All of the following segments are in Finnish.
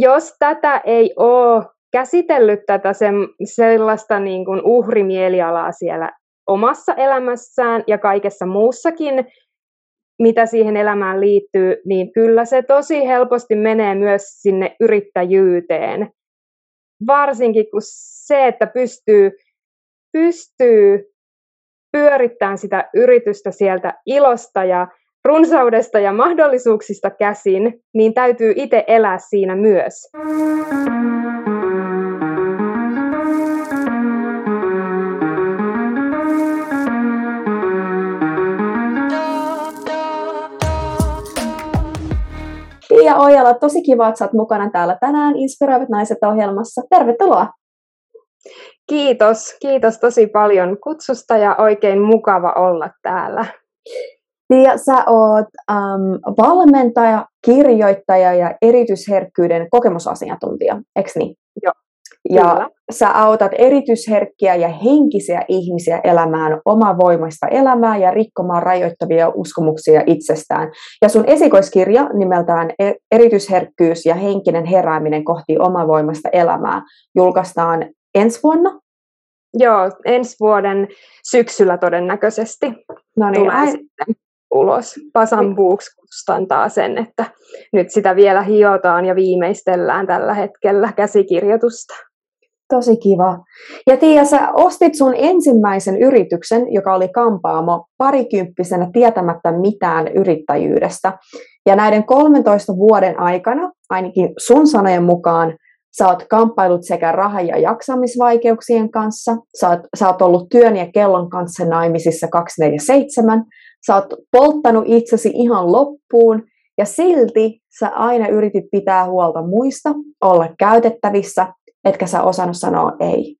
jos tätä ei ole käsitellyt tätä se, sellaista niin kuin uhrimielialaa siellä omassa elämässään ja kaikessa muussakin, mitä siihen elämään liittyy, niin kyllä se tosi helposti menee myös sinne yrittäjyyteen. Varsinkin kun se, että pystyy, pystyy pyörittämään sitä yritystä sieltä ilosta ja runsaudesta ja mahdollisuuksista käsin, niin täytyy itse elää siinä myös. Pia Ojala, tosi kiva, että olet mukana täällä tänään Inspiroivat naiset ohjelmassa. Tervetuloa! Kiitos, kiitos tosi paljon kutsusta ja oikein mukava olla täällä. Pia, sä oot um, valmentaja, kirjoittaja ja erityisherkkyyden kokemusasiantuntija, eikö niin? Joo. Ja Kyllä. sä autat erityisherkkiä ja henkisiä ihmisiä elämään omavoimaista elämää ja rikkomaan rajoittavia uskomuksia itsestään. Ja sun esikoiskirja nimeltään e- Erityisherkkyys ja henkinen herääminen kohti omavoimaista elämää julkaistaan ensi vuonna. Joo, ensi vuoden syksyllä todennäköisesti no niin, tulee ai... sitten ulos. Pasan Books kustantaa sen, että nyt sitä vielä hiotaan ja viimeistellään tällä hetkellä käsikirjoitusta. Tosi kiva. Ja Tiia, sä ostit sun ensimmäisen yrityksen, joka oli kampaamo, parikymppisenä tietämättä mitään yrittäjyydestä. Ja näiden 13 vuoden aikana, ainakin sun sanojen mukaan, sä oot kamppailut sekä raha- ja jaksamisvaikeuksien kanssa, sä oot, sä oot ollut työn ja kellon kanssa naimisissa 247, sä oot polttanut itsesi ihan loppuun, ja silti sä aina yritit pitää huolta muista, olla käytettävissä etkä sä osannut sanoa ei.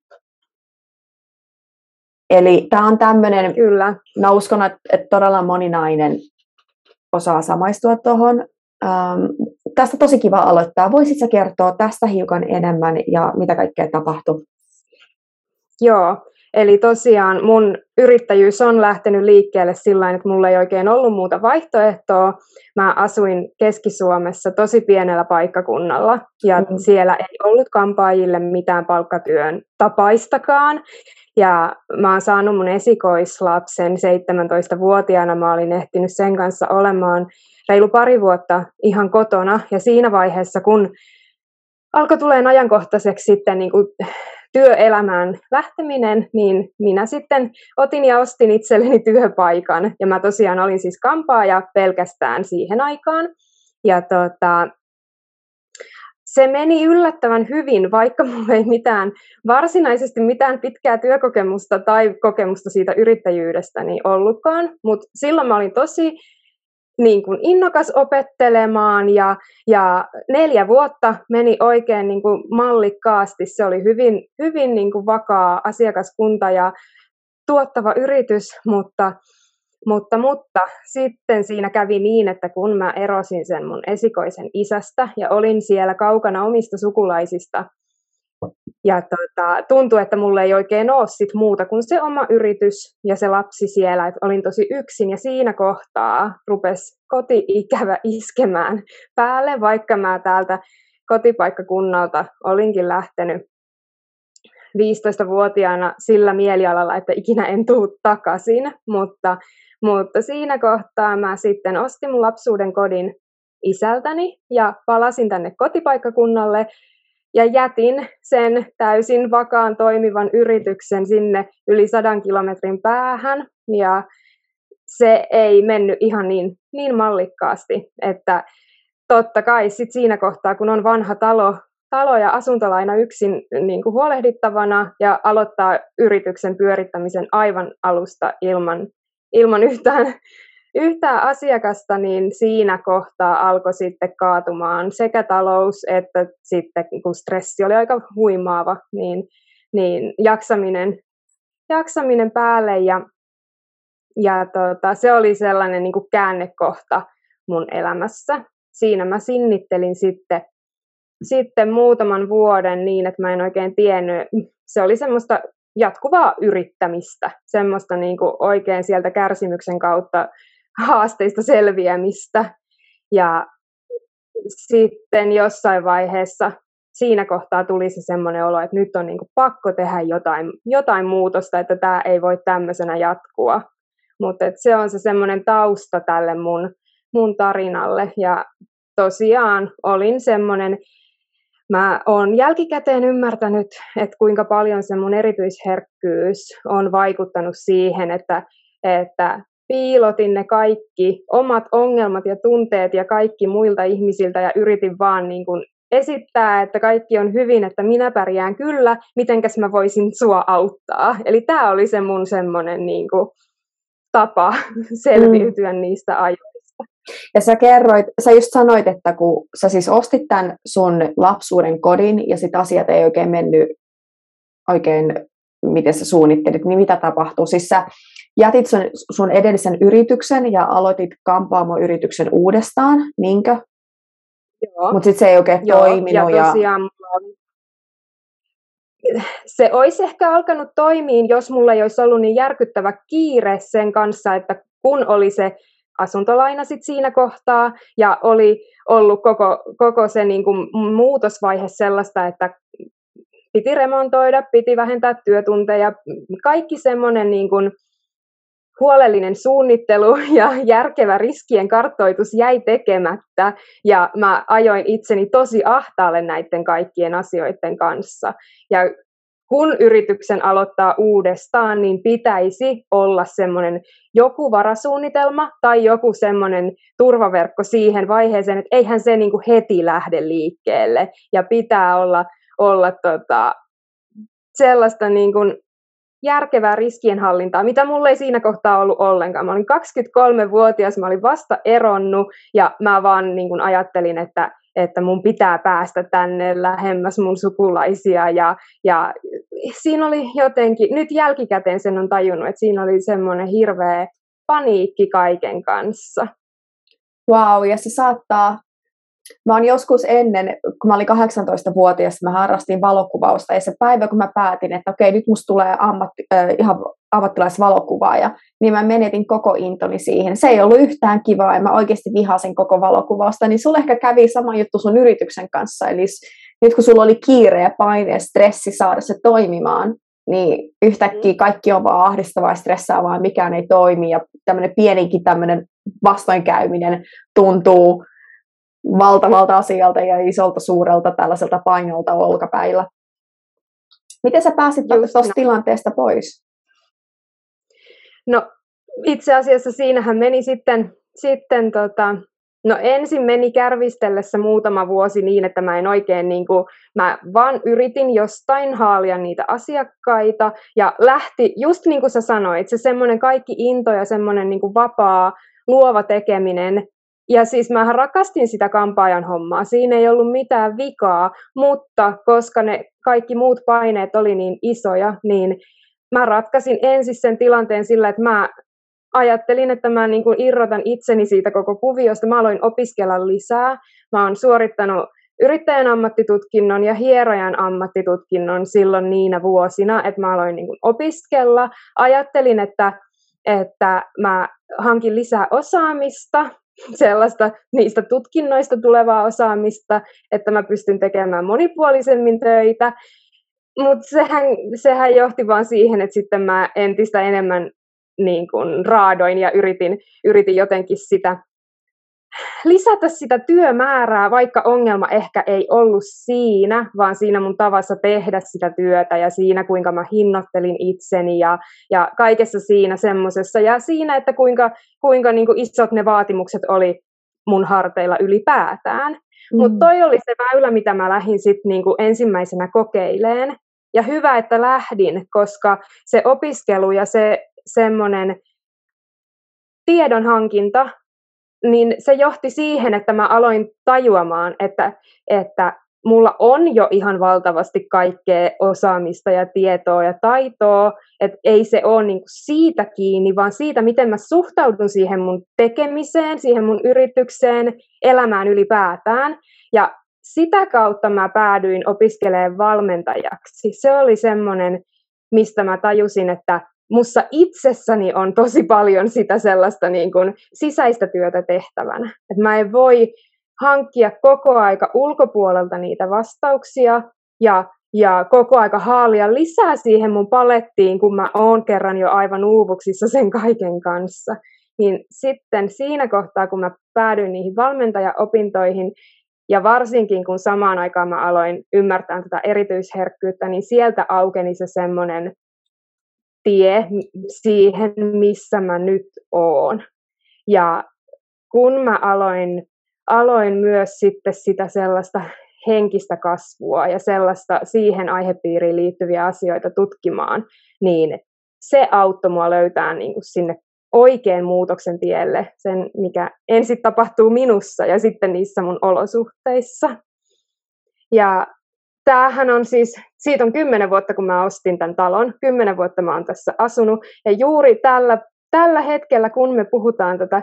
Eli tämä on tämmöinen, Kyllä. mä uskon, että, että todella moni nainen osaa samaistua tuohon. Ähm, tästä tosi kiva aloittaa. Voisitko kertoa tästä hiukan enemmän ja mitä kaikkea tapahtui? Joo, Eli tosiaan mun yrittäjyys on lähtenyt liikkeelle sillä että mulla ei oikein ollut muuta vaihtoehtoa. Mä asuin Keski-Suomessa tosi pienellä paikkakunnalla ja mm-hmm. siellä ei ollut kampaajille mitään palkkatyön tapaistakaan. Ja mä oon saanut mun esikoislapsen 17-vuotiaana. Mä olin ehtinyt sen kanssa olemaan reilu pari vuotta ihan kotona. Ja siinä vaiheessa, kun alkoi tulemaan ajankohtaiseksi sitten niin kuin työelämään lähteminen, niin minä sitten otin ja ostin itselleni työpaikan. Ja mä tosiaan olin siis kampaaja pelkästään siihen aikaan. Ja tota, se meni yllättävän hyvin, vaikka mulla ei mitään, varsinaisesti mitään pitkää työkokemusta tai kokemusta siitä yrittäjyydestä niin ollutkaan. Mutta silloin mä olin tosi niin kuin innokas opettelemaan ja, ja neljä vuotta meni oikein niin kuin mallikkaasti. Se oli hyvin, hyvin niin kuin vakaa asiakaskunta ja tuottava yritys, mutta, mutta, mutta sitten siinä kävi niin, että kun mä erosin sen mun esikoisen isästä ja olin siellä kaukana omista sukulaisista, ja tota, tuntui, että mulle ei oikein ole sit muuta kuin se oma yritys ja se lapsi siellä, että olin tosi yksin ja siinä kohtaa rupesi koti-ikävä iskemään päälle, vaikka mä täältä kotipaikkakunnalta olinkin lähtenyt 15-vuotiaana sillä mielialalla, että ikinä en tuu takaisin, mutta, mutta siinä kohtaa mä sitten ostin mun lapsuuden kodin isältäni ja palasin tänne kotipaikkakunnalle ja jätin sen täysin vakaan toimivan yrityksen sinne yli sadan kilometrin päähän. Ja se ei mennyt ihan niin, niin mallikkaasti, että totta kai sit siinä kohtaa, kun on vanha talo, talo ja asuntolaina yksin niin kuin huolehdittavana ja aloittaa yrityksen pyörittämisen aivan alusta ilman, ilman yhtään yhtään asiakasta, niin siinä kohtaa alkoi sitten kaatumaan sekä talous että sitten kun stressi oli aika huimaava, niin, niin jaksaminen, jaksaminen päälle ja, ja tota, se oli sellainen niin kuin käännekohta mun elämässä. Siinä mä sinnittelin sitten, sitten muutaman vuoden niin, että mä en oikein tiennyt, se oli semmoista jatkuvaa yrittämistä, semmoista niin kuin oikein sieltä kärsimyksen kautta haasteista selviämistä. Ja sitten jossain vaiheessa siinä kohtaa tuli se semmoinen olo, että nyt on niin pakko tehdä jotain, jotain muutosta, että tämä ei voi tämmöisenä jatkua. Mutta se on se semmoinen tausta tälle mun, mun tarinalle. Ja tosiaan olin semmoinen, mä oon jälkikäteen ymmärtänyt, että kuinka paljon se mun erityisherkkyys on vaikuttanut siihen, että, että piilotin ne kaikki omat ongelmat ja tunteet ja kaikki muilta ihmisiltä ja yritin vaan niin kuin esittää, että kaikki on hyvin, että minä pärjään kyllä, mitenkäs mä voisin sua auttaa. Eli tämä oli se mun semmoinen niin kuin, tapa selviytyä mm. niistä ajoista. Ja sä kerroit, sä just sanoit, että kun sä siis ostit tämän sun lapsuuden kodin ja sit asiat ei oikein mennyt oikein, miten sä suunnittelit, niin mitä tapahtuu? Siis sä jätit sun, sun edellisen yrityksen ja aloitit kampaamoyrityksen uudestaan, niinkö? Mutta sitten se ei oikein Joo, toiminut. Ja tosiaan ja... se olisi ehkä alkanut toimia, jos mulla ei olisi ollut niin järkyttävä kiire sen kanssa, että kun oli se asuntolaina sit siinä kohtaa ja oli ollut koko, koko se niin kuin muutosvaihe sellaista, että piti remontoida, piti vähentää työtunteja, kaikki semmoinen niin kuin, huolellinen suunnittelu ja järkevä riskien kartoitus jäi tekemättä. Ja mä ajoin itseni tosi ahtaalle näiden kaikkien asioiden kanssa. Ja kun yrityksen aloittaa uudestaan, niin pitäisi olla semmoinen joku varasuunnitelma tai joku semmoinen turvaverkko siihen vaiheeseen, että eihän se niin kuin heti lähde liikkeelle. Ja pitää olla, olla tota, sellaista niin kuin järkevää riskienhallintaa, mitä mulla ei siinä kohtaa ollut ollenkaan. Mä olin 23-vuotias, mä olin vasta eronnut ja mä vaan niin kuin ajattelin, että, että mun pitää päästä tänne lähemmäs mun sukulaisia ja, ja siinä oli jotenkin, nyt jälkikäteen sen on tajunnut, että siinä oli semmoinen hirveä paniikki kaiken kanssa. Wow, ja se saattaa Mä oon joskus ennen, kun mä olin 18-vuotias, mä harrastin valokuvausta. Ja se päivä, kun mä päätin, että okei, nyt musta tulee ammatti, äh, ihan ammattilaisvalokuvaaja, niin mä menetin koko intoni siihen. Se ei ollut yhtään kivaa ja mä oikeasti vihasin koko valokuvausta, niin sulle ehkä kävi sama juttu sun yrityksen kanssa, eli nyt kun sulla oli kiire ja paine ja stressi saada se toimimaan, niin yhtäkkiä kaikki on vaan ahdistavaa ja stressaavaa, mikään ei toimi. Ja tämmöinen pienikin tämmöinen vastoinkäyminen tuntuu valtavalta asialta ja isolta suurelta tällaiselta painolta olkapäillä. Miten sä pääsit tuosta tilanteesta pois? No itse asiassa siinähän meni sitten, sitten tota, no ensin meni kärvistellessä muutama vuosi niin, että mä en oikein niin kuin, mä vaan yritin jostain haalia niitä asiakkaita ja lähti, just niin kuin sä sanoit, se semmoinen kaikki into ja semmoinen niin kuin vapaa, luova tekeminen ja siis mä rakastin sitä kampaajan hommaa, siinä ei ollut mitään vikaa, mutta koska ne kaikki muut paineet oli niin isoja, niin mä ratkaisin ensin sen tilanteen sillä, että mä ajattelin, että mä niin kuin irrotan itseni siitä koko kuviosta. Mä aloin opiskella lisää. Mä oon suorittanut yrittäjän ammattitutkinnon ja hierojan ammattitutkinnon silloin niinä vuosina, että mä aloin niin kuin opiskella. Ajattelin, että, että mä hankin lisää osaamista sellaista niistä tutkinnoista tulevaa osaamista, että mä pystyn tekemään monipuolisemmin töitä. Mutta sehän, sehän johti vaan siihen, että sitten mä entistä enemmän niin kun raadoin ja yritin, yritin jotenkin sitä lisätä sitä työmäärää, vaikka ongelma ehkä ei ollut siinä, vaan siinä mun tavassa tehdä sitä työtä ja siinä, kuinka mä hinnoittelin itseni ja, ja kaikessa siinä semmoisessa ja siinä, että kuinka, kuinka niin kuin isot ne vaatimukset oli mun harteilla ylipäätään. Mm. Mutta toi oli se väylä, mitä mä lähdin sitten niinku ensimmäisenä kokeileen. Ja hyvä, että lähdin, koska se opiskelu ja se semmoinen tiedonhankinta niin se johti siihen, että mä aloin tajuamaan, että, että mulla on jo ihan valtavasti kaikkea osaamista ja tietoa ja taitoa, että ei se ole niin siitä kiinni, vaan siitä, miten mä suhtaudun siihen mun tekemiseen, siihen mun yritykseen, elämään ylipäätään. Ja sitä kautta mä päädyin opiskelemaan valmentajaksi. Se oli semmoinen, mistä mä tajusin, että mussa itsessäni on tosi paljon sitä sellaista niin kuin sisäistä työtä tehtävänä. Että mä en voi hankkia koko aika ulkopuolelta niitä vastauksia ja, ja koko aika haalia lisää siihen mun palettiin, kun mä oon kerran jo aivan uuvuksissa sen kaiken kanssa. Niin sitten siinä kohtaa, kun mä päädyin niihin valmentajaopintoihin, ja varsinkin kun samaan aikaan mä aloin ymmärtää tätä erityisherkkyyttä, niin sieltä aukeni se semmoinen tie siihen, missä mä nyt oon. Ja kun mä aloin, aloin myös sitten sitä sellaista henkistä kasvua ja sellaista siihen aihepiiriin liittyviä asioita tutkimaan, niin se auttoi mua löytää niin kuin sinne oikean muutoksen tielle, sen mikä ensin tapahtuu minussa ja sitten niissä mun olosuhteissa. Ja tämähän on siis, siitä on kymmenen vuotta, kun mä ostin tämän talon, kymmenen vuotta mä oon tässä asunut, ja juuri tällä, tällä hetkellä, kun me puhutaan tätä,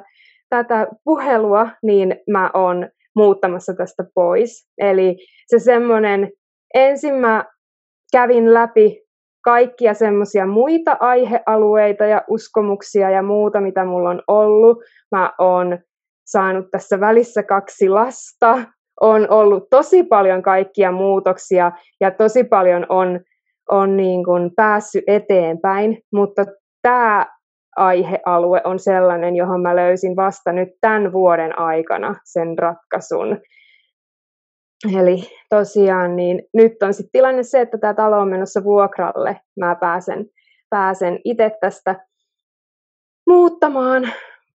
tätä puhelua, niin mä oon muuttamassa tästä pois. Eli se semmoinen, ensin mä kävin läpi kaikkia semmoisia muita aihealueita ja uskomuksia ja muuta, mitä mulla on ollut. Mä oon saanut tässä välissä kaksi lasta, on ollut tosi paljon kaikkia muutoksia ja tosi paljon on, on niin kuin päässyt eteenpäin, mutta tämä aihealue on sellainen, johon mä löysin vasta nyt tämän vuoden aikana sen ratkaisun. Eli tosiaan niin nyt on sitten tilanne se, että tämä talo on menossa vuokralle. Mä pääsen, pääsen itse tästä muuttamaan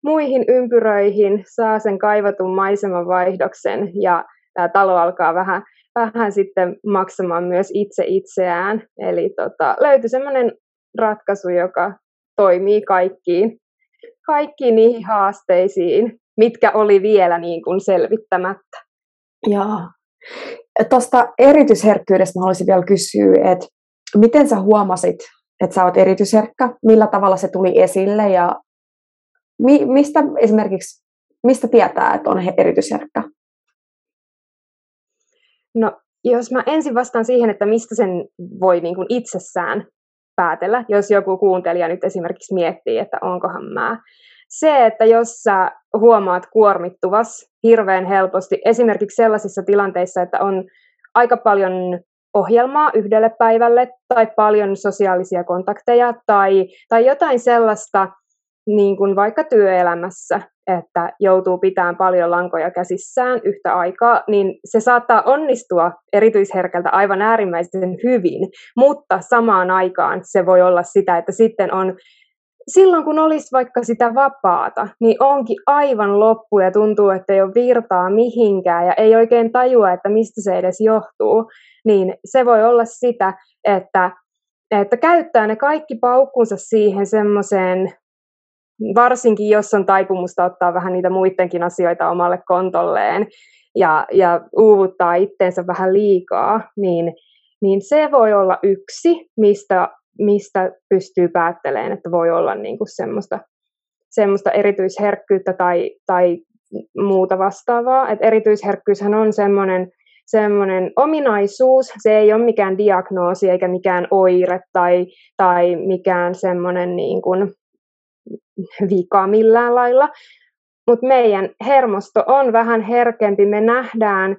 muihin ympyröihin, saa sen kaivatun maiseman vaihdoksen ja tämä talo alkaa vähän, vähän sitten maksamaan myös itse itseään. Eli tota, löytyi sellainen ratkaisu, joka toimii kaikkiin, kaikkiin niihin haasteisiin, mitkä oli vielä niin kuin selvittämättä. Joo. Tuosta erityisherkkyydestä haluaisin vielä kysyä, että miten sä huomasit, että sä oot erityisherkkä, millä tavalla se tuli esille ja mi- mistä esimerkiksi, mistä tietää, että on erityisherkkä? No, jos mä ensin vastaan siihen, että mistä sen voi niin kuin itsessään päätellä, jos joku kuuntelija nyt esimerkiksi miettii, että onkohan mä. Se, että jos sä huomaat kuormittuvas hirveän helposti, esimerkiksi sellaisissa tilanteissa, että on aika paljon ohjelmaa yhdelle päivälle tai paljon sosiaalisia kontakteja tai, tai jotain sellaista, niin kuin vaikka työelämässä, että joutuu pitämään paljon lankoja käsissään yhtä aikaa, niin se saattaa onnistua erityisherkältä aivan äärimmäisen hyvin, mutta samaan aikaan se voi olla sitä, että sitten on silloin kun olisi vaikka sitä vapaata, niin onkin aivan loppu ja tuntuu, että ei ole virtaa mihinkään ja ei oikein tajua, että mistä se edes johtuu, niin se voi olla sitä, että, että käyttää ne kaikki paukkunsa siihen semmoiseen varsinkin jos on taipumusta ottaa vähän niitä muidenkin asioita omalle kontolleen ja, ja uuvuttaa itteensä vähän liikaa, niin, niin se voi olla yksi, mistä, mistä pystyy päättelemään, että voi olla niin kuin semmoista, semmoista erityisherkkyyttä tai, tai muuta vastaavaa. Et erityisherkkyyshän on semmoinen semmoinen ominaisuus, se ei ole mikään diagnoosi eikä mikään oire tai, tai mikään semmoinen niin kuin vika millään lailla, mutta meidän hermosto on vähän herkempi, me nähdään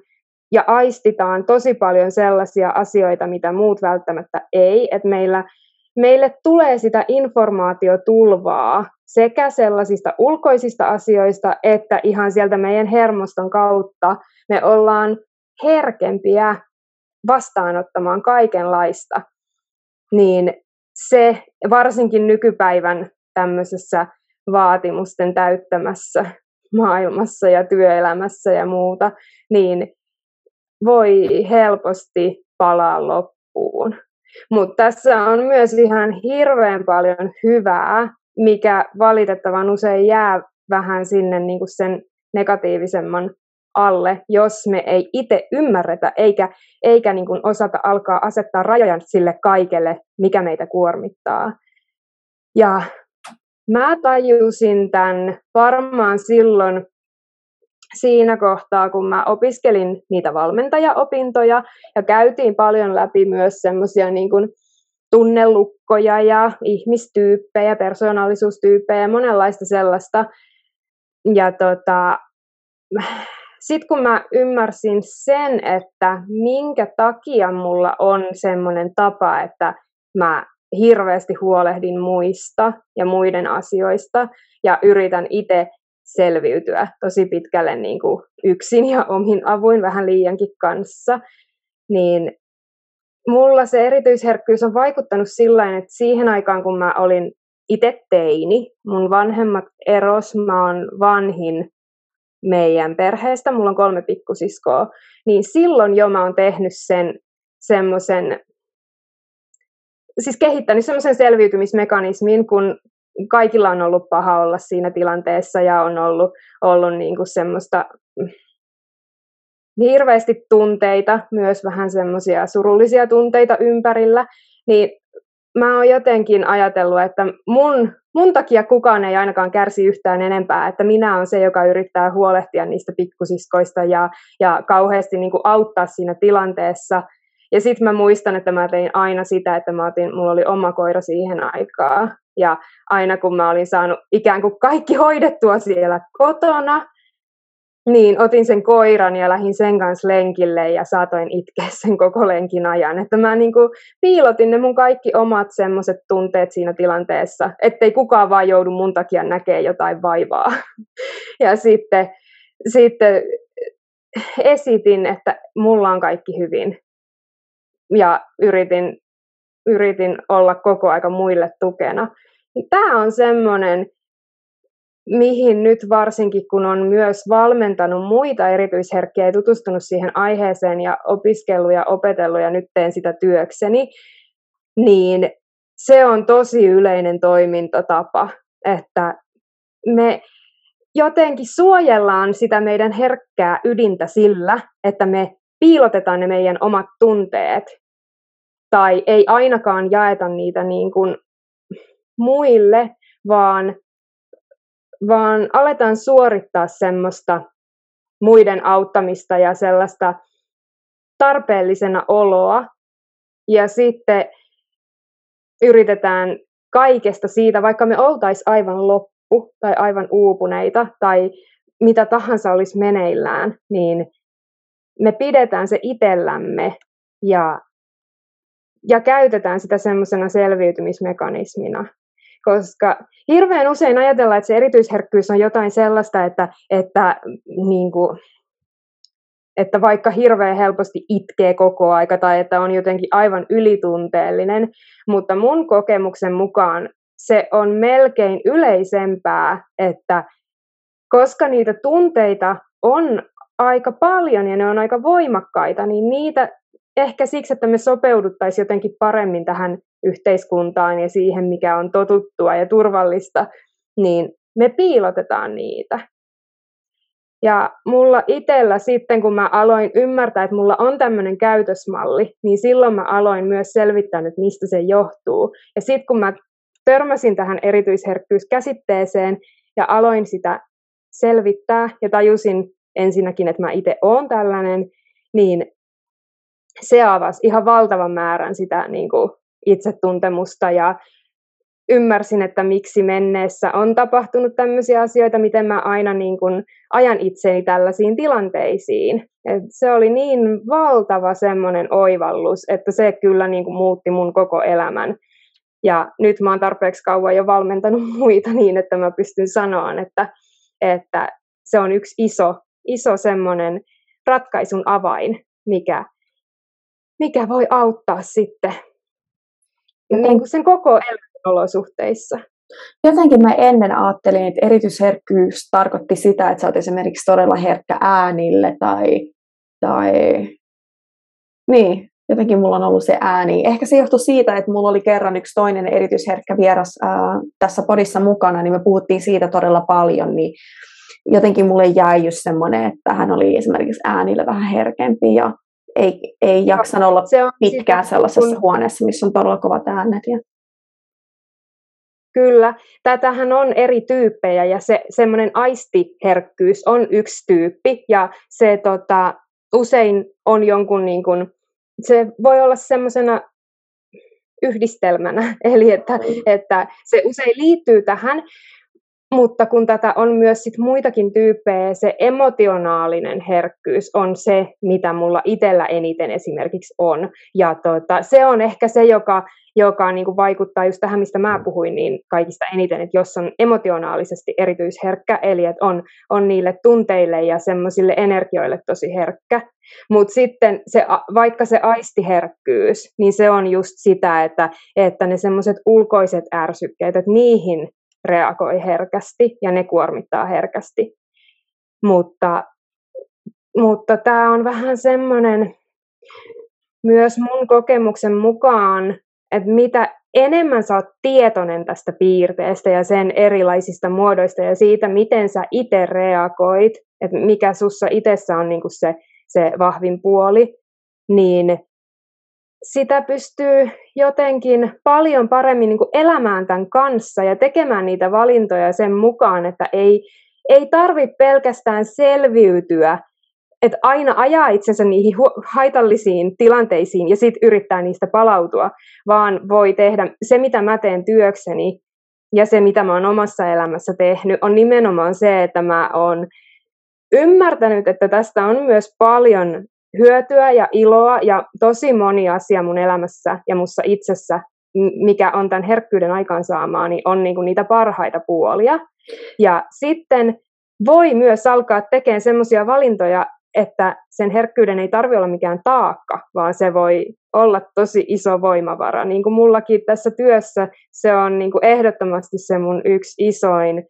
ja aistitaan tosi paljon sellaisia asioita, mitä muut välttämättä ei, että meillä, meille tulee sitä informaatiotulvaa sekä sellaisista ulkoisista asioista, että ihan sieltä meidän hermoston kautta. Me ollaan herkempiä vastaanottamaan kaikenlaista, niin se varsinkin nykypäivän tämmöisessä vaatimusten täyttämässä maailmassa ja työelämässä ja muuta, niin voi helposti palaa loppuun. Mutta tässä on myös ihan hirveän paljon hyvää, mikä valitettavan usein jää vähän sinne niin sen negatiivisemman alle, jos me ei itse ymmärretä eikä, eikä niin osata alkaa asettaa rajoja sille kaikelle, mikä meitä kuormittaa. Ja Mä tajusin tämän varmaan silloin siinä kohtaa, kun mä opiskelin niitä valmentajaopintoja ja käytiin paljon läpi myös semmoisia niin kuin tunnelukkoja ja ihmistyyppejä, persoonallisuustyyppejä ja monenlaista sellaista. Ja tota, sitten kun mä ymmärsin sen, että minkä takia mulla on semmoinen tapa, että mä hirveästi huolehdin muista ja muiden asioista ja yritän itse selviytyä tosi pitkälle niin kuin yksin ja omin avuin vähän liiankin kanssa, niin mulla se erityisherkkyys on vaikuttanut sillä että siihen aikaan, kun mä olin itse teini, mun vanhemmat eros, mä oon vanhin meidän perheestä, mulla on kolme pikkusiskoa, niin silloin jo mä oon tehnyt sen semmoisen, siis kehittänyt semmoisen selviytymismekanismin, kun kaikilla on ollut paha olla siinä tilanteessa ja on ollut, ollut niin kuin semmoista hirveästi tunteita, myös vähän semmoisia surullisia tunteita ympärillä, niin mä oon jotenkin ajatellut, että mun, mun takia kukaan ei ainakaan kärsi yhtään enempää, että minä olen se, joka yrittää huolehtia niistä pikkusiskoista ja, ja kauheasti niin kuin auttaa siinä tilanteessa. Ja sitten mä muistan, että mä tein aina sitä, että mä otin, mulla oli oma koira siihen aikaan. Ja aina kun mä olin saanut ikään kuin kaikki hoidettua siellä kotona, niin, otin sen koiran ja lähdin sen kanssa lenkille ja saatoin itkeä sen koko lenkin ajan. Että mä niin kuin piilotin ne mun kaikki omat semmoiset tunteet siinä tilanteessa, ettei kukaan vaan joudu mun takia näkee jotain vaivaa. Ja sitten, sitten esitin, että mulla on kaikki hyvin. Ja yritin, yritin olla koko aika muille tukena. Tämä on semmoinen mihin nyt varsinkin, kun on myös valmentanut muita erityisherkkiä ja tutustunut siihen aiheeseen ja opiskellut ja opetellut ja nyt teen sitä työkseni, niin se on tosi yleinen toimintatapa, että me jotenkin suojellaan sitä meidän herkkää ydintä sillä, että me piilotetaan ne meidän omat tunteet tai ei ainakaan jaeta niitä niin kuin muille, vaan vaan aletaan suorittaa semmoista muiden auttamista ja sellaista tarpeellisena oloa. Ja sitten yritetään kaikesta siitä, vaikka me oltaisiin aivan loppu tai aivan uupuneita tai mitä tahansa olisi meneillään, niin me pidetään se itsellämme ja, ja käytetään sitä semmoisena selviytymismekanismina. Koska hirveän usein ajatellaan, että se erityisherkkyys on jotain sellaista, että, että, niin kuin, että vaikka hirveän helposti itkee koko aika tai että on jotenkin aivan ylitunteellinen, mutta mun kokemuksen mukaan se on melkein yleisempää, että koska niitä tunteita on aika paljon ja ne on aika voimakkaita, niin niitä ehkä siksi, että me sopeuduttaisiin jotenkin paremmin tähän yhteiskuntaan ja siihen, mikä on totuttua ja turvallista, niin me piilotetaan niitä. Ja mulla itsellä sitten, kun mä aloin ymmärtää, että mulla on tämmöinen käytösmalli, niin silloin mä aloin myös selvittää, että mistä se johtuu. Ja sitten kun mä törmäsin tähän erityisherkkyyskäsitteeseen ja aloin sitä selvittää ja tajusin ensinnäkin, että mä itse oon tällainen, niin se avasi ihan valtavan määrän sitä niin kuin itsetuntemusta ja ymmärsin, että miksi menneessä on tapahtunut tämmöisiä asioita, miten mä aina niin kuin ajan itseeni tällaisiin tilanteisiin. Et se oli niin valtava semmoinen oivallus, että se kyllä niin kuin muutti mun koko elämän. Ja nyt mä oon tarpeeksi kauan jo valmentanut muita niin, että mä pystyn sanoa, että, että se on yksi iso, iso semmoinen ratkaisun avain, mikä, mikä voi auttaa sitten niin kuin sen koko elämän olosuhteissa. Jotenkin mä ennen ajattelin, että erityisherkkyys tarkoitti sitä, että sä oot esimerkiksi todella herkkä äänille tai, tai niin, jotenkin mulla on ollut se ääni. Ehkä se johtui siitä, että mulla oli kerran yksi toinen erityisherkkä vieras ää, tässä podissa mukana, niin me puhuttiin siitä todella paljon, niin jotenkin mulle jäi just semmoinen, että hän oli esimerkiksi äänille vähän herkempi ja ei, ei jaksanut olla se on pitkään sellaisessa kun... huoneessa, missä on todella kovat äänet. Ja... Kyllä, tätähän on eri tyyppejä ja se semmoinen aistiherkkyys on yksi tyyppi ja se tota, usein on jonkun niin kuin, se voi olla semmoisena yhdistelmänä, eli että, että se usein liittyy tähän, mutta kun tätä on myös sit muitakin tyyppejä, se emotionaalinen herkkyys on se, mitä mulla itsellä eniten esimerkiksi on. Ja tota, se on ehkä se, joka, joka niin kuin vaikuttaa just tähän, mistä mä puhuin, niin kaikista eniten, että jos on emotionaalisesti erityisherkkä, eli että on, on niille tunteille ja semmoisille energioille tosi herkkä. Mutta sitten se, vaikka se aistiherkkyys, niin se on just sitä, että, että ne semmoiset ulkoiset ärsykkeet, että niihin reagoi herkästi ja ne kuormittaa herkästi. Mutta, mutta tämä on vähän semmoinen myös mun kokemuksen mukaan, että mitä enemmän sä oot tietoinen tästä piirteestä ja sen erilaisista muodoista ja siitä, miten sä itse reagoit, että mikä sussa itsessä on niinku se, se vahvin puoli, niin sitä pystyy jotenkin paljon paremmin niin kuin elämään tämän kanssa ja tekemään niitä valintoja sen mukaan, että ei, ei tarvitse pelkästään selviytyä, että aina ajaa itsensä niihin haitallisiin tilanteisiin ja sitten yrittää niistä palautua, vaan voi tehdä se, mitä mä teen työkseni ja se, mitä mä oon omassa elämässä tehnyt, on nimenomaan se, että mä oon ymmärtänyt, että tästä on myös paljon hyötyä ja iloa ja tosi moni asia mun elämässä ja mussa itsessä, mikä on tämän herkkyyden aikaansaamaa, niin on niinku niitä parhaita puolia. Ja sitten voi myös alkaa tekemään semmoisia valintoja, että sen herkkyyden ei tarvitse olla mikään taakka, vaan se voi olla tosi iso voimavara. Niin kuin mullakin tässä työssä se on niin kuin ehdottomasti se mun yksi isoin,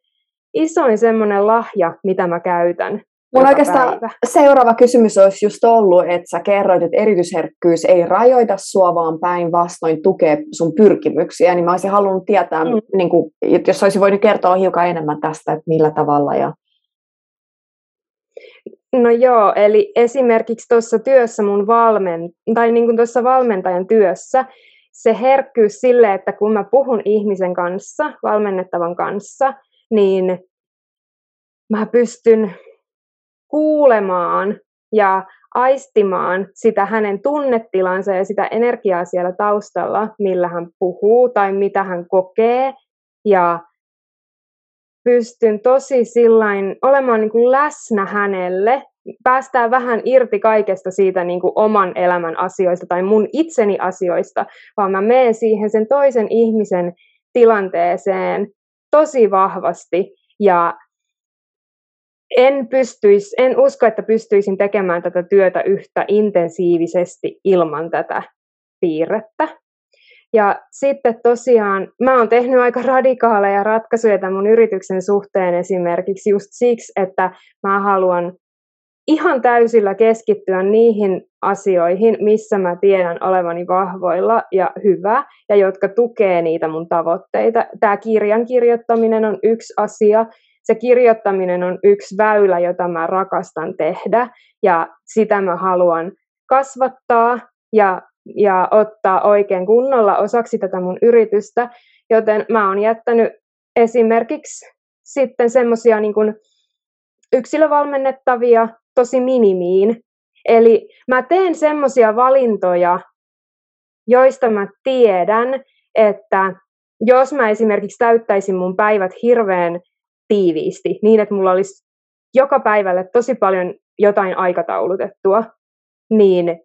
isoin semmoinen lahja, mitä mä käytän Mun oikeastaan päivä. seuraava kysymys olisi just ollut, että sä kerroit, että erityisherkkyys ei rajoita sua, vaan päinvastoin tukee sun pyrkimyksiä, niin mä olisin halunnut tietää, mm. niin kuin, jos olisi voinut kertoa hiukan enemmän tästä, että millä tavalla ja No joo, eli esimerkiksi tuossa työssä mun valmen, tai niin kuin tuossa valmentajan työssä, se herkkyys sille, että kun mä puhun ihmisen kanssa, valmennettavan kanssa, niin mä pystyn kuulemaan ja aistimaan sitä hänen tunnetilansa ja sitä energiaa siellä taustalla, millä hän puhuu tai mitä hän kokee. Ja pystyn tosi sillain olemaan niin kuin läsnä hänelle, päästään vähän irti kaikesta siitä niin kuin oman elämän asioista tai mun itseni asioista, vaan mä menen siihen sen toisen ihmisen tilanteeseen tosi vahvasti ja en, pystyisi, en usko, että pystyisin tekemään tätä työtä yhtä intensiivisesti ilman tätä piirrettä. Ja sitten tosiaan mä oon tehnyt aika radikaaleja ratkaisuja tämän mun yrityksen suhteen esimerkiksi just siksi, että mä haluan ihan täysillä keskittyä niihin asioihin, missä mä tiedän olevani vahvoilla ja hyvä, ja jotka tukee niitä mun tavoitteita. Tämä kirjan kirjoittaminen on yksi asia, se kirjoittaminen on yksi väylä, jota mä rakastan tehdä ja sitä mä haluan kasvattaa ja, ja ottaa oikein kunnolla osaksi tätä mun yritystä, joten mä oon jättänyt esimerkiksi sitten semmoisia niin yksilövalmennettavia tosi minimiin. Eli mä teen semmoisia valintoja, joista mä tiedän, että jos mä esimerkiksi täyttäisin mun päivät hirveän tiiviisti, niin että mulla olisi joka päivälle tosi paljon jotain aikataulutettua, niin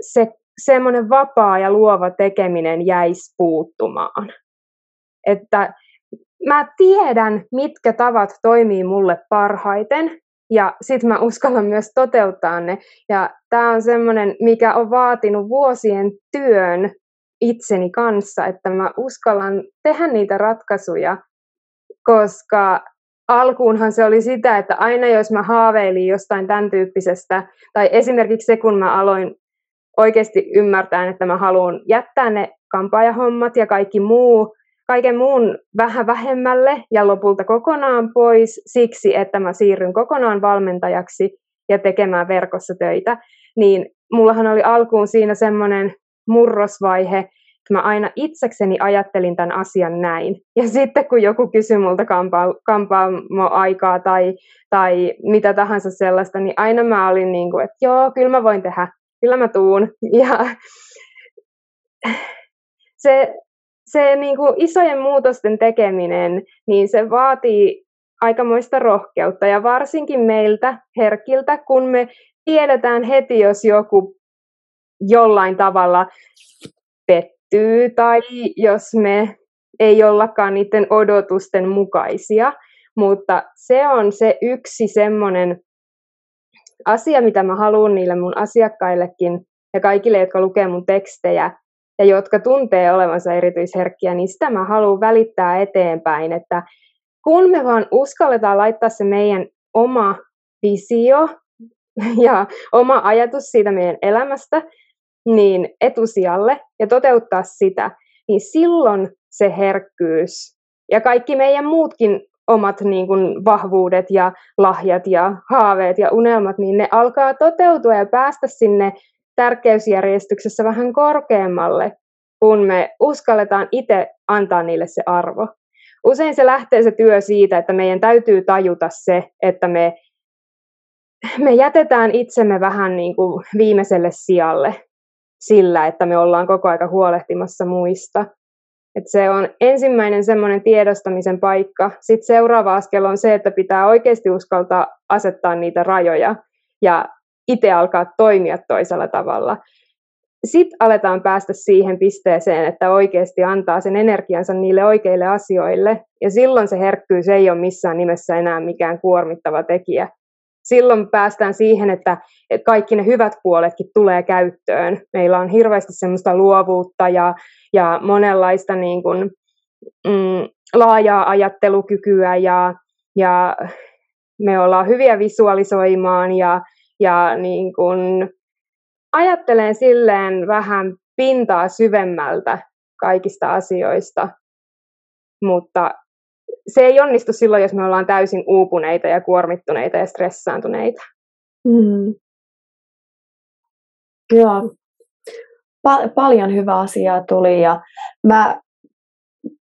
se semmoinen vapaa ja luova tekeminen jäisi puuttumaan. Että mä tiedän, mitkä tavat toimii mulle parhaiten, ja sitten mä uskallan myös toteuttaa ne. Ja tämä on semmoinen, mikä on vaatinut vuosien työn itseni kanssa, että mä uskallan tehdä niitä ratkaisuja koska alkuunhan se oli sitä, että aina jos mä haaveilin jostain tämän tyyppisestä, tai esimerkiksi se, kun mä aloin oikeasti ymmärtää, että mä haluan jättää ne kampaajahommat ja kaikki muu, kaiken muun vähän vähemmälle ja lopulta kokonaan pois siksi, että mä siirryn kokonaan valmentajaksi ja tekemään verkossa töitä, niin mullahan oli alkuun siinä semmoinen murrosvaihe, mä aina itsekseni ajattelin tämän asian näin. Ja sitten kun joku kysyi multa kampaamo-aikaa tai, tai mitä tahansa sellaista, niin aina mä olin niin kuin, että joo, kyllä mä voin tehdä, kyllä mä tuun. Ja se, se niin kuin isojen muutosten tekeminen, niin se vaatii aikamoista rohkeutta ja varsinkin meiltä herkiltä, kun me tiedetään heti, jos joku jollain tavalla pettyy tai jos me ei ollakaan niiden odotusten mukaisia, mutta se on se yksi semmoinen asia, mitä mä haluan niille mun asiakkaillekin ja kaikille, jotka lukee mun tekstejä ja jotka tuntee olevansa erityisherkkiä, niin sitä mä haluan välittää eteenpäin, että kun me vaan uskalletaan laittaa se meidän oma visio ja oma ajatus siitä meidän elämästä niin etusijalle ja toteuttaa sitä, niin silloin se herkkyys ja kaikki meidän muutkin omat niin kuin, vahvuudet ja lahjat ja haaveet ja unelmat, niin ne alkaa toteutua ja päästä sinne tärkeysjärjestyksessä vähän korkeammalle, kun me uskalletaan itse antaa niille se arvo. Usein se lähtee se työ siitä, että meidän täytyy tajuta se, että me, me jätetään itsemme vähän niin kuin viimeiselle sijalle sillä, että me ollaan koko aika huolehtimassa muista. Et se on ensimmäinen semmoinen tiedostamisen paikka. Sitten seuraava askel on se, että pitää oikeasti uskaltaa asettaa niitä rajoja ja itse alkaa toimia toisella tavalla. Sitten aletaan päästä siihen pisteeseen, että oikeasti antaa sen energiansa niille oikeille asioille. Ja silloin se herkkyys ei ole missään nimessä enää mikään kuormittava tekijä, silloin päästään siihen, että, kaikki ne hyvät puoletkin tulee käyttöön. Meillä on hirveästi semmoista luovuutta ja, ja monenlaista niin kuin, mm, laajaa ajattelukykyä ja, ja me ollaan hyviä visualisoimaan ja, ja niin kuin, ajattelen silleen vähän pintaa syvemmältä kaikista asioista, mutta se ei onnistu silloin, jos me ollaan täysin uupuneita ja kuormittuneita ja stressaantuneita. Mm. Joo. Pal- paljon hyvää asiaa tuli ja mä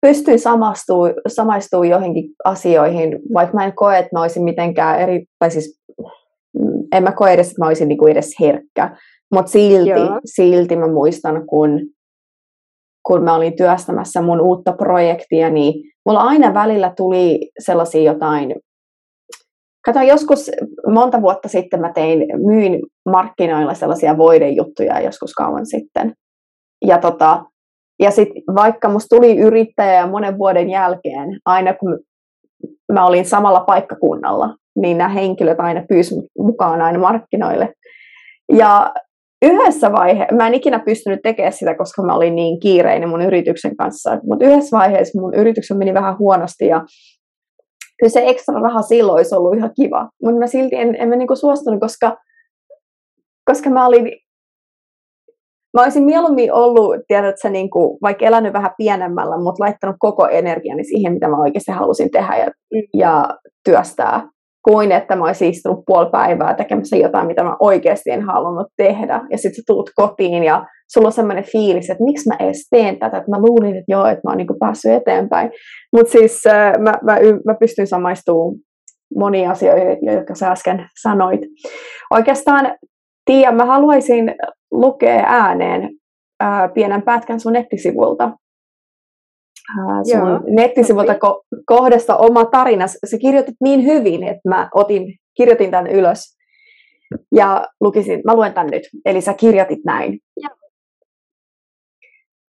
pystyin samastumaan samaistumaan johonkin asioihin, vaikka mä en koe, että mä olisin mitenkään eri, tai siis mm, en mä koe edes, että mä olisin niinku edes herkkä, mutta silti, silti mä muistan, kun, kun mä olin työstämässä mun uutta projektia, niin mulla aina välillä tuli sellaisia jotain, Kato, joskus monta vuotta sitten mä tein, myin markkinoilla sellaisia voidejuttuja joskus kauan sitten. Ja, tota, ja sitten vaikka musta tuli yrittäjä monen vuoden jälkeen, aina kun mä olin samalla paikkakunnalla, niin nämä henkilöt aina pyysivät mukaan aina markkinoille. Ja yhdessä vaiheessa, mä en ikinä pystynyt tekemään sitä, koska mä olin niin kiireinen mun yrityksen kanssa, mutta yhdessä vaiheessa mun yrityksen meni vähän huonosti ja kyllä se ekstra raha silloin olisi ollut ihan kiva, mutta mä silti en, en mä niinku suostunut, koska, koska mä olin Mä olisin mieluummin ollut, tiedätkö, niin kuin, vaikka elänyt vähän pienemmällä, mutta laittanut koko energiani siihen, mitä mä oikeasti halusin tehdä ja, mm. ja työstää kuin että mä olisin istunut puoli päivää tekemässä jotain, mitä mä oikeasti en halunnut tehdä. Ja sitten sä tuut kotiin ja sulla on sellainen fiilis, että miksi mä edes teen tätä, että mä luulin, että joo, että mä oon niin päässyt eteenpäin. Mutta siis äh, mä, mä, mä pystyn samaistumaan moniin asioihin, jotka sä äsken sanoit. Oikeastaan, Tiia, mä haluaisin lukea ääneen äh, pienen pätkän sun nettisivulta sun Joo, nettisivulta ko- kohdasta oma tarina. Se kirjoitit niin hyvin, että mä otin, kirjoitin tämän ylös ja lukisin, mä luen tämän nyt. Eli sä kirjoitit näin. Joo.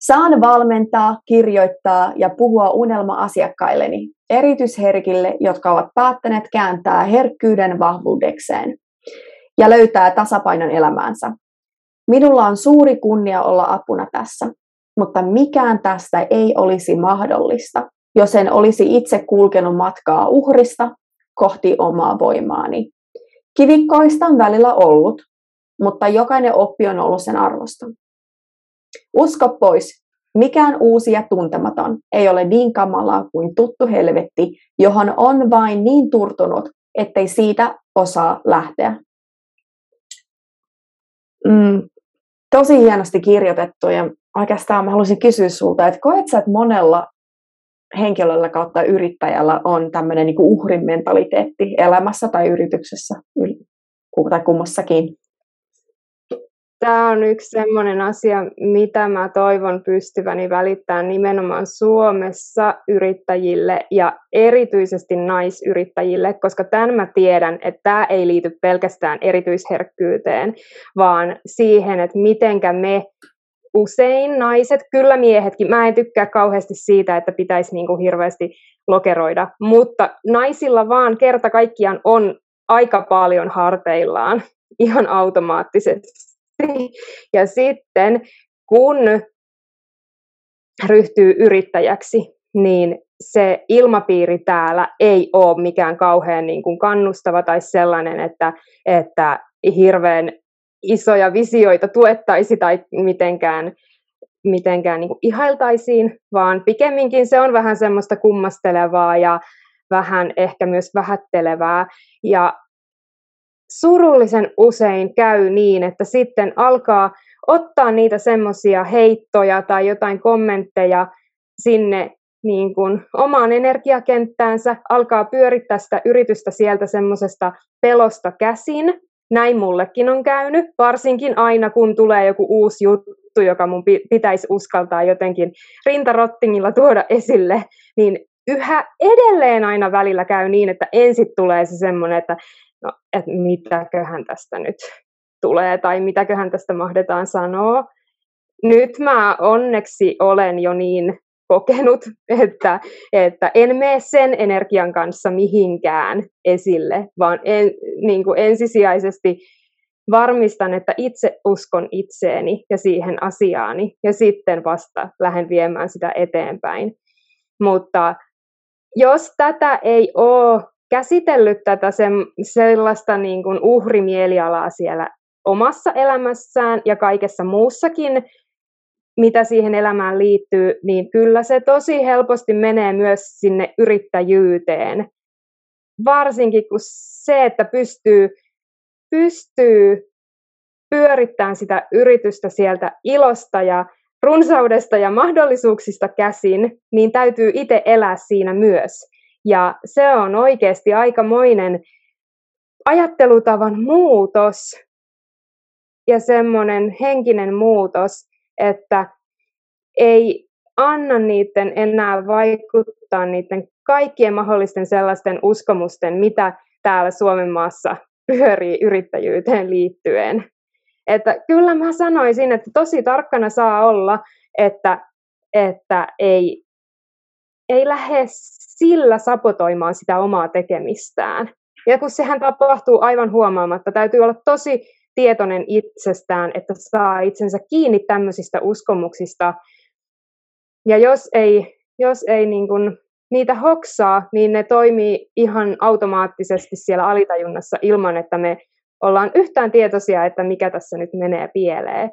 Saan valmentaa, kirjoittaa ja puhua unelma-asiakkailleni, erityisherkille, jotka ovat päättäneet kääntää herkkyyden vahvuudekseen ja löytää tasapainon elämäänsä. Minulla on suuri kunnia olla apuna tässä mutta mikään tästä ei olisi mahdollista, jos en olisi itse kulkenut matkaa uhrista kohti omaa voimaani. Kivikkoista on välillä ollut, mutta jokainen oppi on ollut sen arvosta. Usko pois, mikään uusi ja tuntematon ei ole niin kamalaa kuin tuttu helvetti, johon on vain niin turtunut, ettei siitä osaa lähteä. Mm, tosi hienosti kirjoitettu ja oikeastaan mä haluaisin kysyä sulta, että koet sä, että monella henkilöllä kautta yrittäjällä on tämmöinen niin uhrin mentaliteetti elämässä tai yrityksessä tai kummassakin? tämä on yksi sellainen asia, mitä mä toivon pystyväni välittämään nimenomaan Suomessa yrittäjille ja erityisesti naisyrittäjille, koska tämän mä tiedän, että tämä ei liity pelkästään erityisherkkyyteen, vaan siihen, että mitenkä me usein naiset, kyllä miehetkin, mä en tykkää kauheasti siitä, että pitäisi niin kuin hirveästi lokeroida, mutta naisilla vaan kerta kaikkiaan on aika paljon harteillaan ihan automaattisesti. Ja sitten kun ryhtyy yrittäjäksi, niin se ilmapiiri täällä ei ole mikään kauhean niin kuin kannustava tai sellainen, että, että hirveän isoja visioita tuettaisi tai mitenkään, mitenkään niin ihailtaisiin, vaan pikemminkin se on vähän semmoista kummastelevaa ja vähän ehkä myös vähättelevää. Ja surullisen usein käy niin, että sitten alkaa ottaa niitä semmoisia heittoja tai jotain kommentteja sinne niin kuin omaan energiakenttäänsä, alkaa pyörittää sitä yritystä sieltä semmoisesta pelosta käsin. Näin mullekin on käynyt, varsinkin aina kun tulee joku uusi juttu, joka mun pitäisi uskaltaa jotenkin rintarottingilla tuoda esille, niin yhä edelleen aina välillä käy niin, että ensin tulee se semmoinen, että no, että mitäköhän tästä nyt tulee tai mitäköhän tästä mahdetaan sanoa. Nyt mä onneksi olen jo niin kokenut, että, että en mene sen energian kanssa mihinkään esille, vaan en, niin kuin ensisijaisesti varmistan, että itse uskon itseeni ja siihen asiaani ja sitten vasta lähden viemään sitä eteenpäin. Mutta jos tätä ei ole käsitellyt tätä se, sellaista niin kuin uhrimielialaa siellä omassa elämässään ja kaikessa muussakin, mitä siihen elämään liittyy, niin kyllä se tosi helposti menee myös sinne yrittäjyyteen. Varsinkin kun se, että pystyy, pystyy pyörittämään sitä yritystä sieltä ilosta ja runsaudesta ja mahdollisuuksista käsin, niin täytyy itse elää siinä myös. Ja se on oikeasti aikamoinen ajattelutavan muutos ja semmoinen henkinen muutos, että ei anna niiden enää vaikuttaa niiden kaikkien mahdollisten sellaisten uskomusten, mitä täällä Suomen maassa pyörii yrittäjyyteen liittyen. Että kyllä mä sanoisin, että tosi tarkkana saa olla, että, että ei, ei lähde sillä sapotoimaan sitä omaa tekemistään. Ja kun sehän tapahtuu aivan huomaamatta, täytyy olla tosi tietoinen itsestään, että saa itsensä kiinni tämmöisistä uskomuksista. Ja jos ei, jos ei niin kuin niitä hoksaa, niin ne toimii ihan automaattisesti siellä alitajunnassa ilman, että me ollaan yhtään tietoisia, että mikä tässä nyt menee pieleen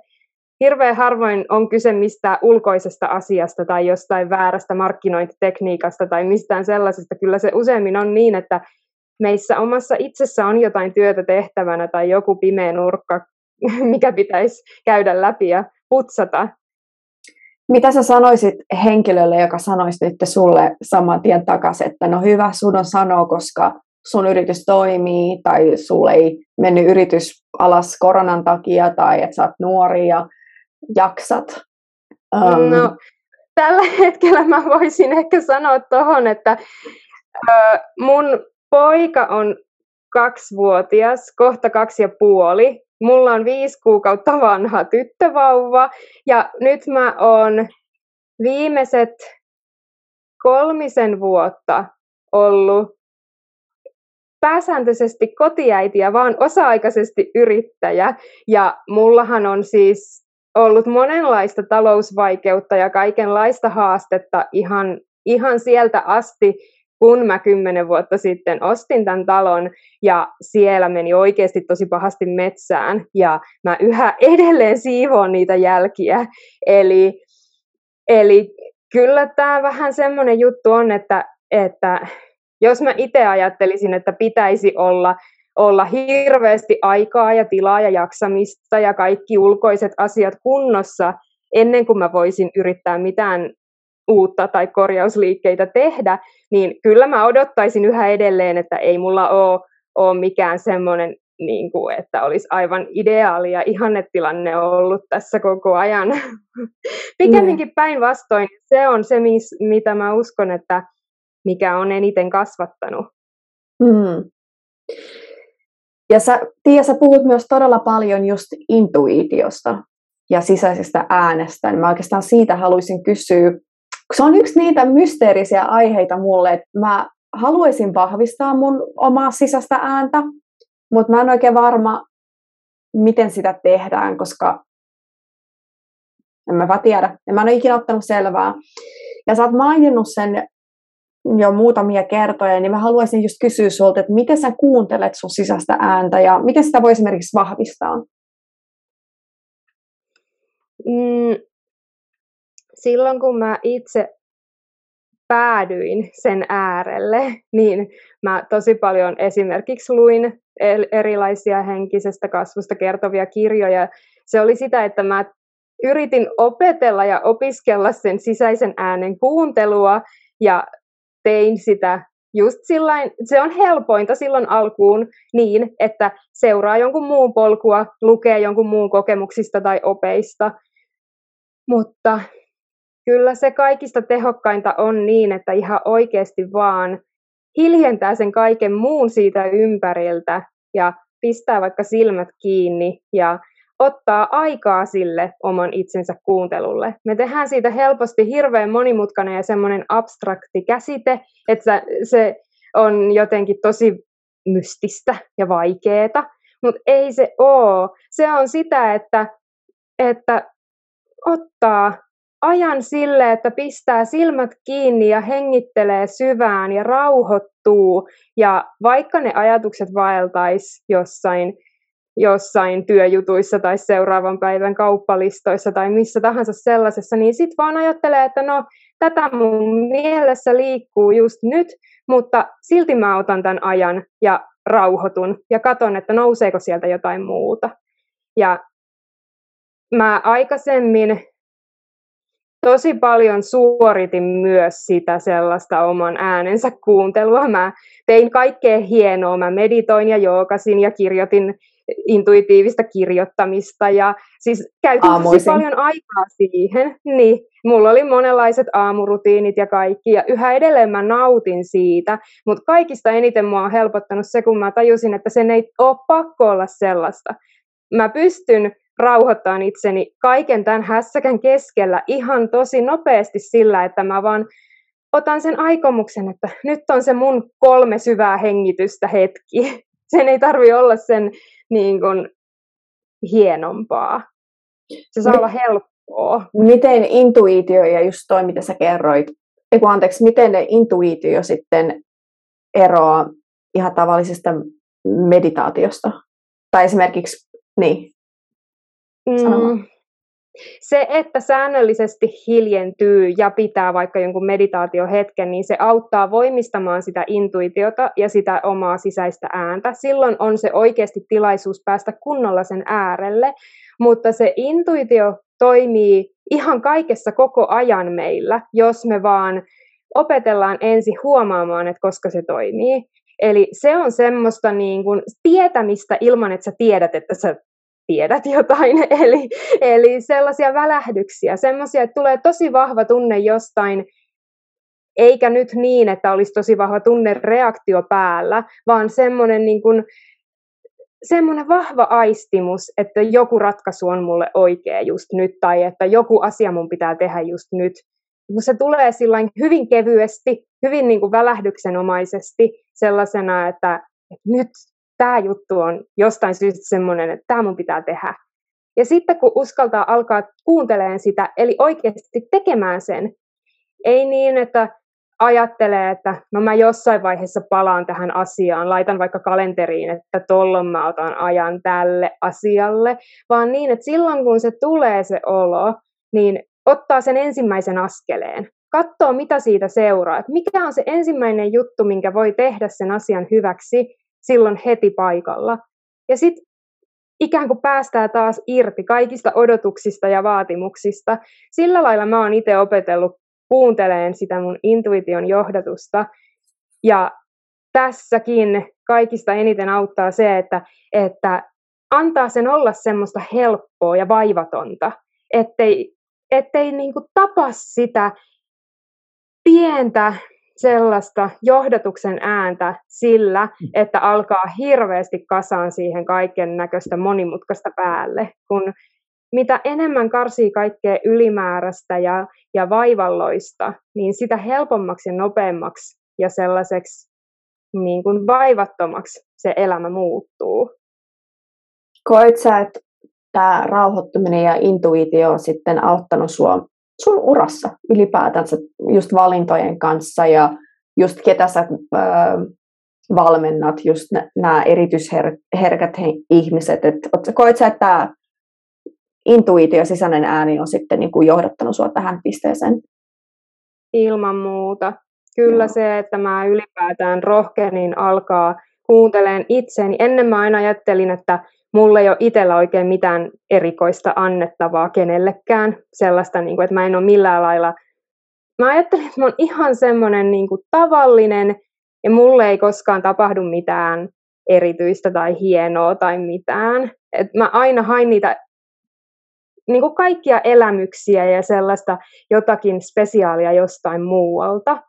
hirveän harvoin on kyse mistään ulkoisesta asiasta tai jostain väärästä markkinointitekniikasta tai mistään sellaisesta. Kyllä se useimmin on niin, että meissä omassa itsessä on jotain työtä tehtävänä tai joku pimeä nurkka, mikä pitäisi käydä läpi ja putsata. Mitä sä sanoisit henkilölle, joka sanoisi nyt sulle saman tien takaisin, että no hyvä, sun on sanoa, koska sun yritys toimii tai sulle ei mennyt yritys alas koronan takia tai että sä oot nuori ja jaksat? Um... No, tällä hetkellä mä voisin ehkä sanoa tuohon, että mun poika on kaksivuotias, kohta kaksi ja puoli. Mulla on viisi kuukautta vanha tyttövauva ja nyt mä oon viimeiset kolmisen vuotta ollut pääsääntöisesti kotiäiti ja vaan osa-aikaisesti yrittäjä. Ja mullahan on siis ollut monenlaista talousvaikeutta ja kaikenlaista haastetta ihan, ihan sieltä asti, kun mä kymmenen vuotta sitten ostin tämän talon ja siellä meni oikeasti tosi pahasti metsään ja mä yhä edelleen siivoon niitä jälkiä. Eli, eli kyllä tämä vähän semmoinen juttu on, että, että jos mä itse ajattelisin, että pitäisi olla olla hirveästi aikaa ja tilaa ja jaksamista ja kaikki ulkoiset asiat kunnossa ennen kuin mä voisin yrittää mitään uutta tai korjausliikkeitä tehdä, niin kyllä mä odottaisin yhä edelleen, että ei mulla ole, ole mikään semmoinen niin kuin, että olisi aivan ideaali ja ihannetilanne ollut tässä koko ajan. Pikemminkin mm. päinvastoin se on se, mis, mitä mä uskon, että mikä on eniten kasvattanut. Mm. Ja sä, Tiia, sä puhut myös todella paljon just intuitiosta ja sisäisestä äänestä. Niin mä oikeastaan siitä haluaisin kysyä, se on yksi niitä mysteerisiä aiheita mulle, että mä haluaisin vahvistaa mun omaa sisäistä ääntä, mutta mä en oikein varma, miten sitä tehdään, koska en mä tiedä. En mä en ole ikinä ottanut selvää. Ja sä oot maininnut sen jo muutamia kertoja, niin mä haluaisin just kysyä sulta, että miten sä kuuntelet sun sisäistä ääntä ja miten sitä voi esimerkiksi vahvistaa? Mm, silloin kun mä itse päädyin sen äärelle, niin mä tosi paljon esimerkiksi luin erilaisia henkisestä kasvusta kertovia kirjoja. Se oli sitä, että mä yritin opetella ja opiskella sen sisäisen äänen kuuntelua ja tein sitä just sillain, se on helpointa silloin alkuun niin, että seuraa jonkun muun polkua, lukee jonkun muun kokemuksista tai opeista. Mutta kyllä se kaikista tehokkainta on niin, että ihan oikeasti vaan hiljentää sen kaiken muun siitä ympäriltä ja pistää vaikka silmät kiinni ja ottaa aikaa sille oman itsensä kuuntelulle. Me tehdään siitä helposti hirveän monimutkainen ja semmoinen abstrakti käsite, että se on jotenkin tosi mystistä ja vaikeeta, mutta ei se ole. Se on sitä, että, että ottaa ajan sille, että pistää silmät kiinni ja hengittelee syvään ja rauhoittuu. Ja vaikka ne ajatukset vaeltaisi jossain jossain työjutuissa tai seuraavan päivän kauppalistoissa tai missä tahansa sellaisessa, niin sitten vaan ajattelee, että no tätä mun mielessä liikkuu just nyt, mutta silti mä otan tämän ajan ja rauhoitun ja katon, että nouseeko sieltä jotain muuta. Ja mä aikaisemmin tosi paljon suoritin myös sitä sellaista oman äänensä kuuntelua. Mä tein kaikkea hienoa. Mä meditoin ja joogasin ja kirjoitin intuitiivista kirjoittamista ja siis käytin tosi paljon aikaa siihen. Niin, mulla oli monenlaiset aamurutiinit ja kaikki ja yhä edelleen mä nautin siitä, mutta kaikista eniten mua on helpottanut se, kun mä tajusin, että sen ei ole pakko olla sellaista. Mä pystyn rauhoittamaan itseni kaiken tämän hässäkän keskellä ihan tosi nopeasti sillä, että mä vaan otan sen aikomuksen, että nyt on se mun kolme syvää hengitystä hetki. Sen ei tarvi olla sen niin kuin hienompaa. Se saa M- olla helppoa. Miten intuitio ja just toi, mitä sä kerroit, eiku anteeksi, miten ne intuitio sitten eroaa ihan tavallisesta meditaatiosta? Tai esimerkiksi, niin, mm, se, että säännöllisesti hiljentyy ja pitää vaikka jonkun meditaatiohetken, niin se auttaa voimistamaan sitä intuitiota ja sitä omaa sisäistä ääntä. Silloin on se oikeasti tilaisuus päästä kunnolla sen äärelle, mutta se intuitio toimii ihan kaikessa koko ajan meillä, jos me vaan opetellaan ensin huomaamaan, että koska se toimii. Eli se on semmoista niin kuin tietämistä ilman, että sä tiedät, että sä tiedät jotain, eli, eli sellaisia välähdyksiä, semmoisia, että tulee tosi vahva tunne jostain, eikä nyt niin, että olisi tosi vahva tunne reaktio päällä, vaan semmoinen niin kuin, semmoinen vahva aistimus, että joku ratkaisu on mulle oikea just nyt, tai että joku asia mun pitää tehdä just nyt. Se tulee hyvin kevyesti, hyvin niin kuin välähdyksenomaisesti sellaisena, että nyt tämä juttu on jostain syystä semmoinen, että tämä mun pitää tehdä. Ja sitten kun uskaltaa alkaa kuuntelemaan sitä, eli oikeasti tekemään sen, ei niin, että ajattelee, että no mä jossain vaiheessa palaan tähän asiaan, laitan vaikka kalenteriin, että tollon mä otan ajan tälle asialle, vaan niin, että silloin kun se tulee se olo, niin ottaa sen ensimmäisen askeleen, katsoo mitä siitä seuraa, että mikä on se ensimmäinen juttu, minkä voi tehdä sen asian hyväksi, silloin heti paikalla. Ja sitten ikään kuin päästää taas irti kaikista odotuksista ja vaatimuksista. Sillä lailla mä oon itse opetellut kuunteleen sitä mun intuition johdatusta. Ja tässäkin kaikista eniten auttaa se, että, että antaa sen olla semmoista helppoa ja vaivatonta, ettei, ettei niin kuin tapa sitä pientä sellaista johdatuksen ääntä sillä, mm. että alkaa hirveästi kasaan siihen kaiken näköistä monimutkaista päälle, kun mitä enemmän karsii kaikkea ylimääräistä ja, ja vaivalloista, niin sitä helpommaksi ja nopeammaksi ja sellaiseksi niin kuin vaivattomaksi se elämä muuttuu. Koet sä, että tämä rauhoittuminen ja intuitio on sitten auttanut sua sun urassa ylipäätänsä just valintojen kanssa ja just ketä sä ö, valmennat, just nämä erityisherkät ihmiset. Et, koet sä, että tämä intuitio, sisäinen ääni on sitten niin kuin johdattanut sua tähän pisteeseen? Ilman muuta. Kyllä Joo. se, että mä ylipäätään rohkenin alkaa kuunteleen itseäni. Ennen mä aina ajattelin, että mulla ei ole itsellä oikein mitään erikoista annettavaa kenellekään. Sellaista, niin kuin, että mä en ole millään lailla... Mä ajattelin, että mä oon ihan semmoinen niin kuin tavallinen ja mulle ei koskaan tapahdu mitään erityistä tai hienoa tai mitään. Et mä aina hain niitä niin kuin kaikkia elämyksiä ja sellaista jotakin spesiaalia jostain muualta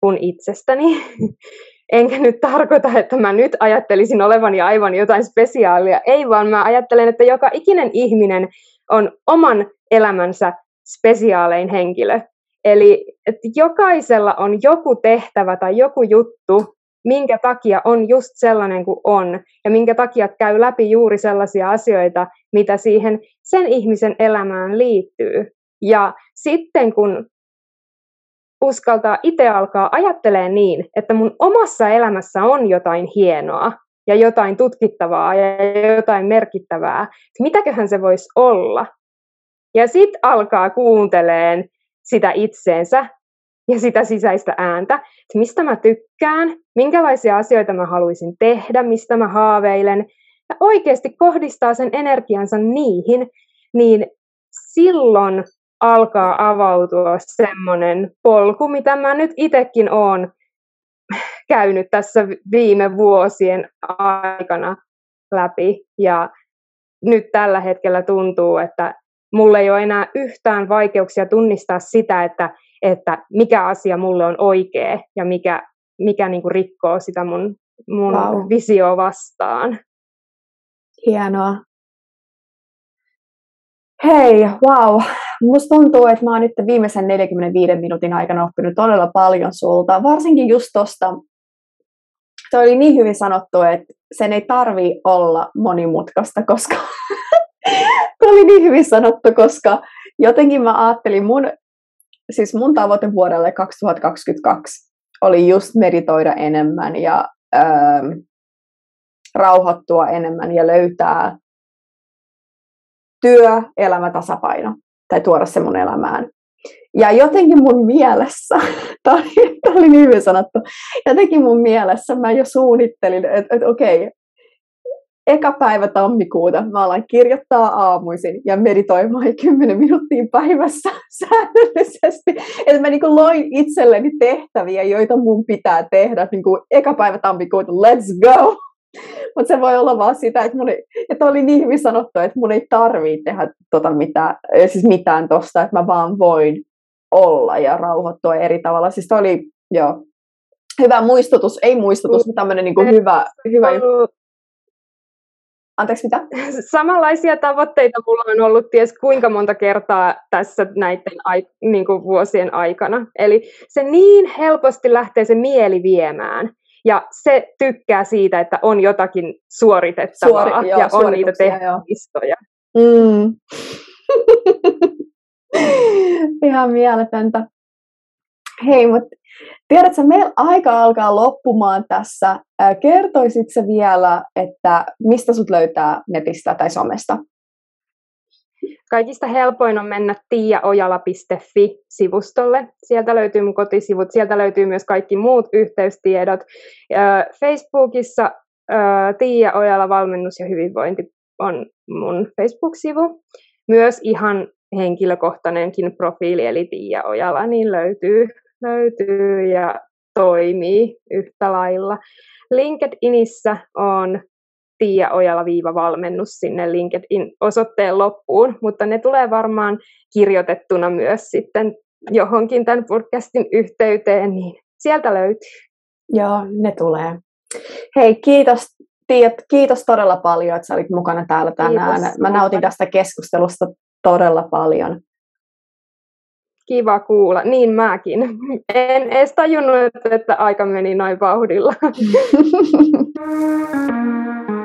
kuin itsestäni. Enkä nyt tarkoita, että mä nyt ajattelisin olevani aivan jotain spesiaalia. Ei, vaan mä ajattelen, että joka ikinen ihminen on oman elämänsä spesiaalein henkilö. Eli että jokaisella on joku tehtävä tai joku juttu, minkä takia on just sellainen kuin on, ja minkä takia käy läpi juuri sellaisia asioita, mitä siihen sen ihmisen elämään liittyy. Ja sitten kun uskaltaa itse alkaa ajattelee niin, että mun omassa elämässä on jotain hienoa ja jotain tutkittavaa ja jotain merkittävää, mitäköhän se voisi olla. Ja sitten alkaa kuunteleen sitä itseensä ja sitä sisäistä ääntä, että mistä mä tykkään, minkälaisia asioita mä haluaisin tehdä, mistä mä haaveilen, ja oikeasti kohdistaa sen energiansa niihin, niin silloin alkaa avautua semmoinen polku, mitä mä nyt itsekin olen käynyt tässä viime vuosien aikana läpi. Ja nyt tällä hetkellä tuntuu, että mulla ei ole enää yhtään vaikeuksia tunnistaa sitä, että, että mikä asia mulle on oikea ja mikä, mikä niin kuin rikkoo sitä mun, mun wow. visio vastaan. Hienoa. Hei, wow. Musta tuntuu, että mä oon nyt viimeisen 45 minuutin aikana oppinut todella paljon sulta. Varsinkin just tosta, se oli niin hyvin sanottu, että sen ei tarvi olla monimutkaista, koska se oli niin hyvin sanottu, koska jotenkin mä ajattelin mun, siis mun tavoite vuodelle 2022 oli just meditoida enemmän ja ähm, rauhoittua enemmän ja löytää työ, elämä, tasapaino tai tuoda se mun elämään. Ja jotenkin mun mielessä, tämä oli, niin hyvin sanottu, jotenkin mun mielessä mä jo suunnittelin, että, että okei, eka päivä tammikuuta mä alan kirjoittaa aamuisin ja meditoimaan 10 minuuttia päivässä säännöllisesti. Että mä niin kuin loin itselleni tehtäviä, joita mun pitää tehdä niin kuin eka päivä tammikuuta, let's go! Mutta se voi olla vaan sitä, että, mun ei, että oli niin hyvin sanottu, että mun ei tarvii tehdä tota mitään, siis mitään tosta, että mä vaan voin olla ja rauhoittua eri tavalla. Siis oli, joo, hyvä muistutus, ei muistutus, mutta tämmöinen niin hyvä, hyvä juttu. Anteeksi, mitä? Samanlaisia tavoitteita mulla on ollut ties kuinka monta kertaa tässä näiden ai, niin kuin vuosien aikana. Eli se niin helposti lähtee se mieli viemään. Ja se tykkää siitä, että on jotakin suoritettavaa Suori, joo, ja on niitä tehtävistoja. Mm. Ihan mieletöntä. Hei, mutta tiedätkö, meillä aika alkaa loppumaan tässä. Kertoisitko vielä, että mistä sut löytää netistä tai somesta? Kaikista helpoin on mennä tiiaojala.fi-sivustolle. Sieltä löytyy mun kotisivut, sieltä löytyy myös kaikki muut yhteystiedot. Facebookissa Tiia Ojala valmennus ja hyvinvointi on mun Facebook-sivu. Myös ihan henkilökohtainenkin profiili, eli Tiia Ojala, niin löytyy, löytyy ja toimii yhtä lailla. LinkedInissä on Tiia Ojala-valmennus sinne LinkedIn-osoitteen loppuun, mutta ne tulee varmaan kirjoitettuna myös sitten johonkin tämän podcastin yhteyteen, niin sieltä löytyy. Joo, ne tulee. Hei, kiitos Tiia, kiitos todella paljon, että sä olit mukana täällä tänään. Kiitos. Mä nautin tästä keskustelusta todella paljon. Kiva kuulla, niin mäkin. En edes tajunnut, että aika meni noin vauhdilla.